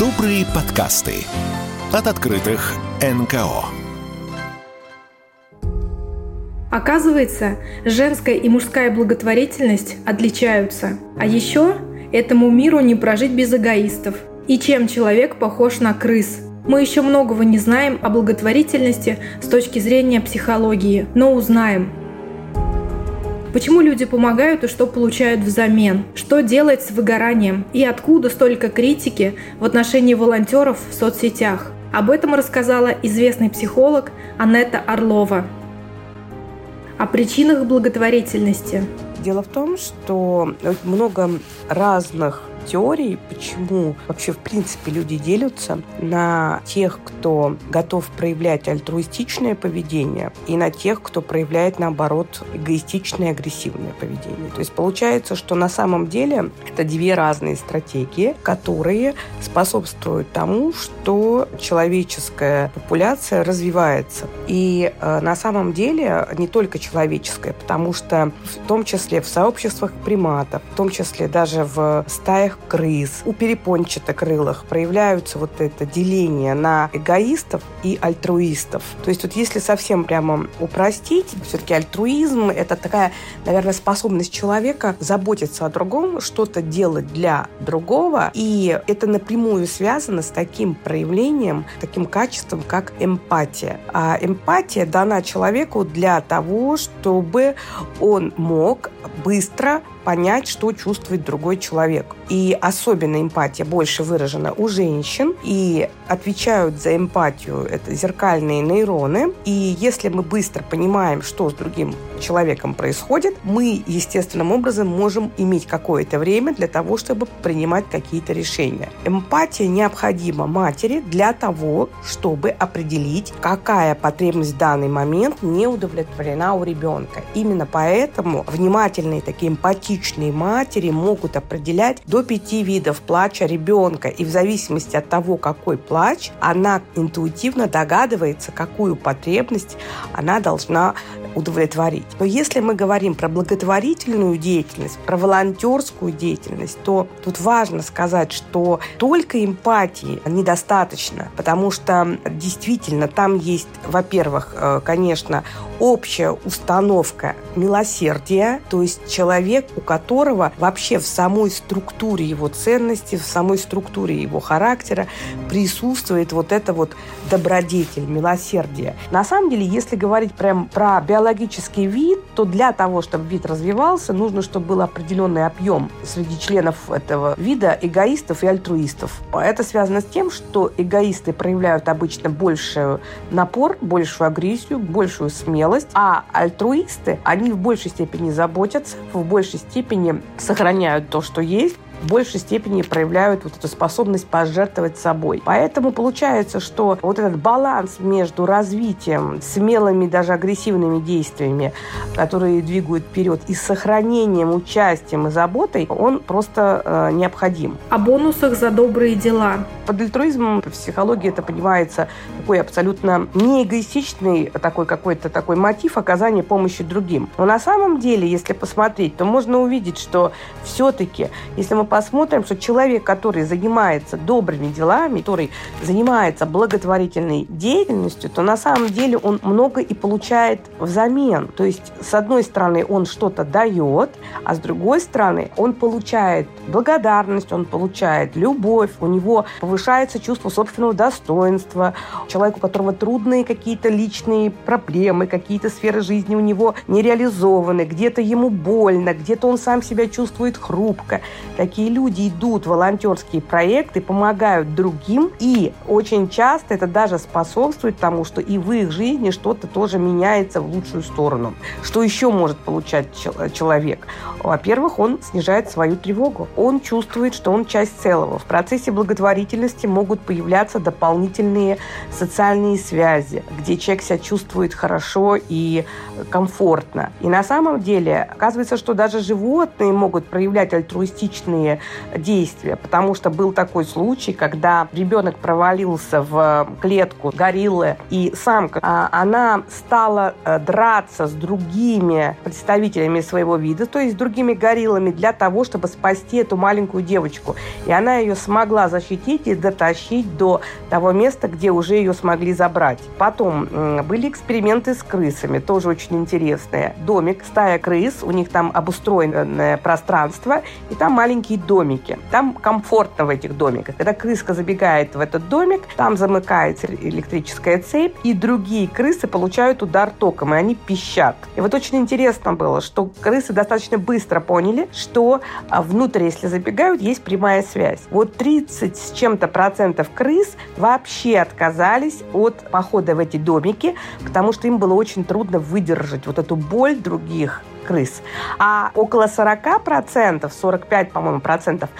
Добрые подкасты от открытых НКО. Оказывается, женская и мужская благотворительность отличаются. А еще этому миру не прожить без эгоистов. И чем человек похож на крыс? Мы еще многого не знаем о благотворительности с точки зрения психологии, но узнаем. Почему люди помогают и что получают взамен? Что делать с выгоранием? И откуда столько критики в отношении волонтеров в соцсетях? Об этом рассказала известный психолог Анетта Орлова. О причинах благотворительности. Дело в том, что много разных теорий, почему вообще в принципе люди делятся на тех, кто готов проявлять альтруистичное поведение, и на тех, кто проявляет, наоборот, эгоистичное, агрессивное поведение. То есть получается, что на самом деле это две разные стратегии, которые способствуют тому, что человеческая популяция развивается. И э, на самом деле не только человеческая, потому что в том числе в сообществах приматов, в том числе даже в стаях крыс, у перепончатокрылых проявляются вот это деление на эгоистов и альтруистов. То есть вот если совсем прямо упростить, все-таки альтруизм – это такая, наверное, способность человека заботиться о другом, что-то делать для другого, и это напрямую связано с таким проявлением, таким качеством, как эмпатия. А эмпатия дана человеку для того, чтобы он мог быстро понять, что чувствует другой человек. И особенно эмпатия больше выражена у женщин, и отвечают за эмпатию это зеркальные нейроны. И если мы быстро понимаем, что с другим человеком происходит, мы естественным образом можем иметь какое-то время для того, чтобы принимать какие-то решения. Эмпатия необходима матери для того, чтобы определить, какая потребность в данный момент не удовлетворена у ребенка. Именно поэтому внимательные такие эмпатичные матери могут определять до пяти видов плача ребенка. И в зависимости от того, какой плач, она интуитивно догадывается, какую потребность она должна удовлетворить. Но если мы говорим про благотворительную деятельность, про волонтерскую деятельность, то тут важно сказать, что только эмпатии недостаточно, потому что действительно там есть, во-первых, э, конечно, общая установка милосердия, то есть человек, у которого вообще в самой структуре его ценности, в самой структуре его характера присутствует вот это вот добродетель, милосердие. На самом деле, если говорить прям про биологический вид, то для того, чтобы вид развивался, нужно, чтобы был определенный объем среди членов этого вида эгоистов и альтруистов. Это связано с тем, что эгоисты проявляют обычно больший напор, большую агрессию, большую смелость, а альтруисты, они в большей степени заботятся, в большей степени сохраняют то, что есть, в большей степени проявляют вот эту способность пожертвовать собой. Поэтому получается, что вот этот баланс между развитием, смелыми, даже агрессивными действиями, которые двигают вперед, и сохранением, участием и заботой, он просто э, необходим. О бонусах за добрые дела. Под альтруизмом в психологии это понимается такой абсолютно не эгоистичный такой какой-то такой мотив оказания помощи другим. Но на самом деле, если посмотреть, то можно увидеть, что все-таки, если мы посмотрим, что человек, который занимается добрыми делами, который занимается благотворительной деятельностью, то на самом деле он много и получает взамен. То есть, с одной стороны, он что-то дает, а с другой стороны, он получает благодарность, он получает любовь, у него повышается чувство собственного достоинства. Человек, у которого трудные какие-то личные проблемы, какие-то сферы жизни у него не реализованы, где-то ему больно, где-то он сам себя чувствует хрупко. Такие такие люди идут в волонтерские проекты, помогают другим, и очень часто это даже способствует тому, что и в их жизни что-то тоже меняется в лучшую сторону. Что еще может получать человек? Во-первых, он снижает свою тревогу. Он чувствует, что он часть целого. В процессе благотворительности могут появляться дополнительные социальные связи, где человек себя чувствует хорошо и комфортно. И на самом деле оказывается, что даже животные могут проявлять альтруистичные внутреннее действие, потому что был такой случай, когда ребенок провалился в клетку гориллы, и самка, а, она стала э, драться с другими представителями своего вида, то есть с другими гориллами, для того, чтобы спасти эту маленькую девочку. И она ее смогла защитить и дотащить до того места, где уже ее смогли забрать. Потом были эксперименты с крысами, тоже очень интересные. Домик, стая крыс, у них там обустроенное пространство, и там маленькие домики. Там комфортно в этих домиках. Когда крыска забегает в этот домик, там замыкается электрическая цепь, и другие крысы получают удар током, и они пищат. И вот очень интересно было, что крысы достаточно быстро поняли, что а, внутрь, если забегают, есть прямая связь. Вот 30 с чем-то процентов крыс вообще отказались от похода в эти домики, потому что им было очень трудно выдержать вот эту боль других крыс. А около 40%, 45, по-моему, процентов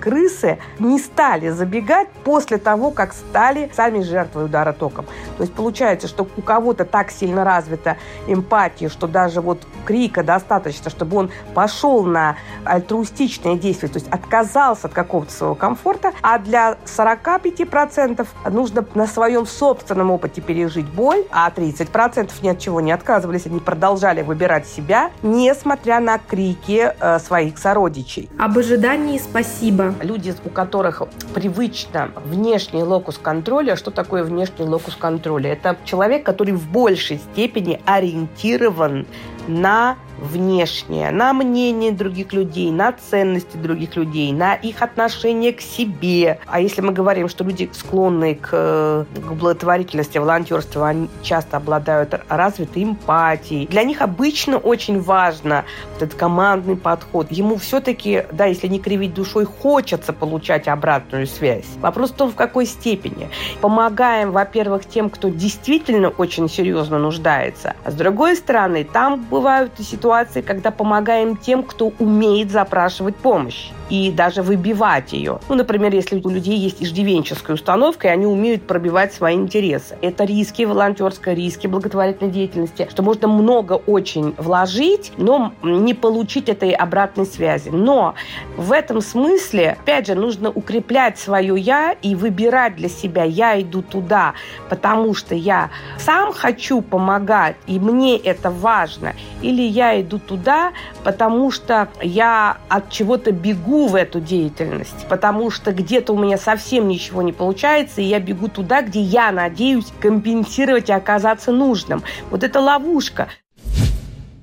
крысы не стали забегать после того, как стали сами жертвой удара током. То есть получается, что у кого-то так сильно развита эмпатия, что даже вот крика достаточно, чтобы он пошел на альтруистичное действие, то есть отказался от какого-то своего комфорта, а для 45% нужно на своем собственном опыте пережить боль, а 30% ни от чего не отказывались, они продолжали выбирать себя, несмотря на крики э, своих сородичей. Об ожидании спасибо. Люди, у которых привычно внешний локус контроля, что такое внешний локус контроля? Это человек, который в большей степени ориентирован на внешнее, на мнение других людей, на ценности других людей, на их отношение к себе. А если мы говорим, что люди склонны к, к благотворительности, волонтерству, они часто обладают развитой эмпатией. Для них обычно очень важно вот этот командный подход. Ему все-таки, да, если не кривить душой, хочется получать обратную связь. Вопрос в том, в какой степени. Помогаем, во-первых, тем, кто действительно очень серьезно нуждается. А с другой стороны, там бывают и ситуации, ситуации, когда помогаем тем, кто умеет запрашивать помощь и даже выбивать ее. Ну, например, если у людей есть иждивенческая установка, и они умеют пробивать свои интересы. Это риски волонтерской, риски благотворительной деятельности, что можно много очень вложить, но не получить этой обратной связи. Но в этом смысле, опять же, нужно укреплять свое «я» и выбирать для себя «я иду туда», потому что я сам хочу помогать, и мне это важно, или я иду туда, потому что я от чего-то бегу в эту деятельность, потому что где-то у меня совсем ничего не получается, и я бегу туда, где я надеюсь компенсировать и оказаться нужным. Вот это ловушка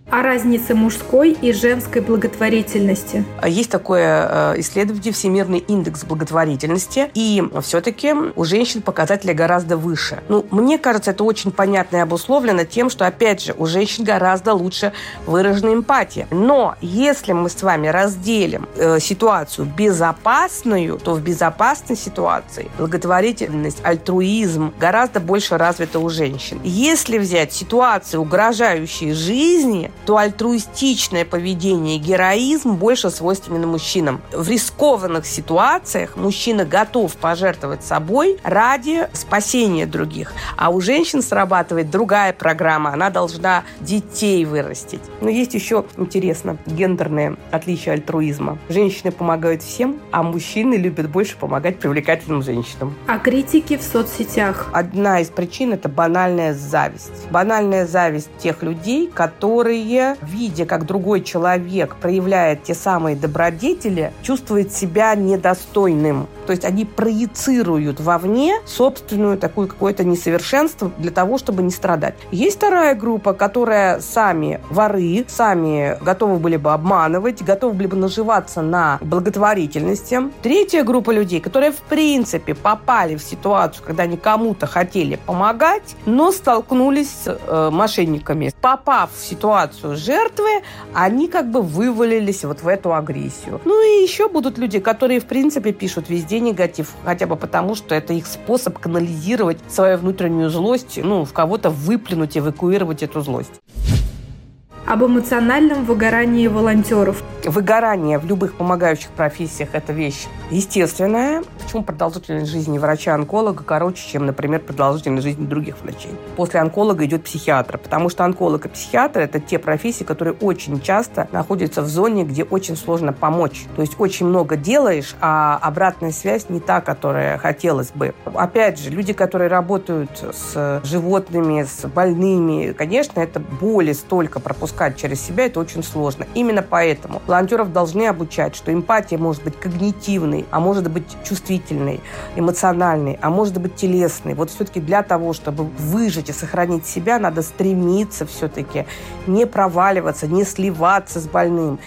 о разнице мужской и женской благотворительности. Есть такое э, исследование Всемирный индекс благотворительности, и все-таки у женщин показатели гораздо выше. Ну, мне кажется, это очень понятно и обусловлено тем, что, опять же, у женщин гораздо лучше выражена эмпатия. Но если мы с вами разделим э, ситуацию безопасную, то в безопасной ситуации благотворительность, альтруизм гораздо больше развита у женщин. Если взять ситуацию, угрожающие жизни, то альтруистичное поведение и героизм больше свойственны мужчинам. В рискованных ситуациях мужчина готов пожертвовать собой ради спасения других. А у женщин срабатывает другая программа. Она должна детей вырастить. Но есть еще, интересно, гендерное отличие альтруизма. Женщины помогают всем, а мужчины любят больше помогать привлекательным женщинам. А критики в соцсетях? Одна из причин – это банальная зависть. Банальная зависть тех людей, которые которые, видя, как другой человек проявляет те самые добродетели, чувствует себя недостойным. То есть они проецируют вовне собственную такую какое-то несовершенство для того, чтобы не страдать. Есть вторая группа, которая сами воры, сами готовы были бы обманывать, готовы были бы наживаться на благотворительности. Третья группа людей, которые в принципе попали в ситуацию, когда они кому-то хотели помогать, но столкнулись с э, мошенниками. Попав в ситуацию ситуацию жертвы, они как бы вывалились вот в эту агрессию. Ну и еще будут люди, которые, в принципе, пишут везде негатив, хотя бы потому, что это их способ канализировать свою внутреннюю злость, ну, в кого-то выплюнуть, эвакуировать эту злость. Об эмоциональном выгорании волонтеров. Выгорание в любых помогающих профессиях – это вещь естественная. Почему продолжительность жизни врача-онколога короче, чем, например, продолжительность жизни других врачей? После онколога идет психиатр, потому что онколог и психиатр – это те профессии, которые очень часто находятся в зоне, где очень сложно помочь. То есть очень много делаешь, а обратная связь не та, которая хотелось бы. Опять же, люди, которые работают с животными, с больными, конечно, это боли столько пропускать через себя, это очень сложно. Именно поэтому волонтеров должны обучать, что эмпатия может быть когнитивной, а может быть чувствительной, эмоциональной, а может быть телесной. Вот все-таки для того, чтобы выжить и сохранить себя, надо стремиться все-таки не проваливаться, не сливаться с больным.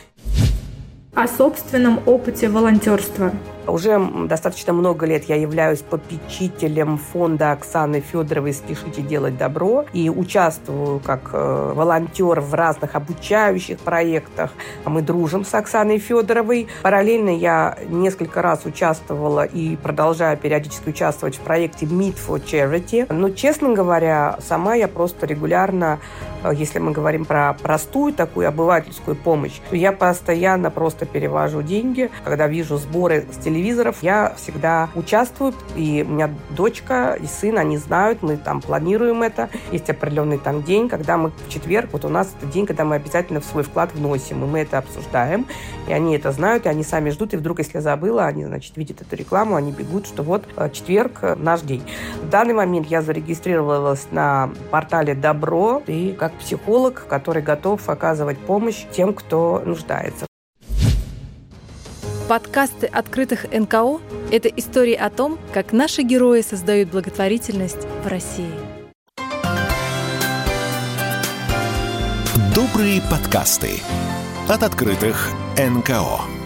О собственном опыте волонтерства. Уже достаточно много лет я являюсь попечителем фонда Оксаны Федоровой «Спешите делать добро» и участвую как э, волонтер в разных обучающих проектах. Мы дружим с Оксаной Федоровой. Параллельно я несколько раз участвовала и продолжаю периодически участвовать в проекте Meet for Charity. Но, честно говоря, сама я просто регулярно, э, если мы говорим про простую такую обывательскую помощь, я постоянно просто перевожу деньги, когда вижу сборы с телевизоров я всегда участвую, и у меня дочка и сын, они знают, мы там планируем это. Есть определенный там день, когда мы в четверг, вот у нас это день, когда мы обязательно в свой вклад вносим, и мы это обсуждаем, и они это знают, и они сами ждут, и вдруг, если я забыла, они, значит, видят эту рекламу, они бегут, что вот э, четверг э, наш день. В данный момент я зарегистрировалась на портале Добро, и как психолог, который готов оказывать помощь тем, кто нуждается. Подкасты открытых НКО – это истории о том, как наши герои создают благотворительность в России. Добрые подкасты от открытых НКО.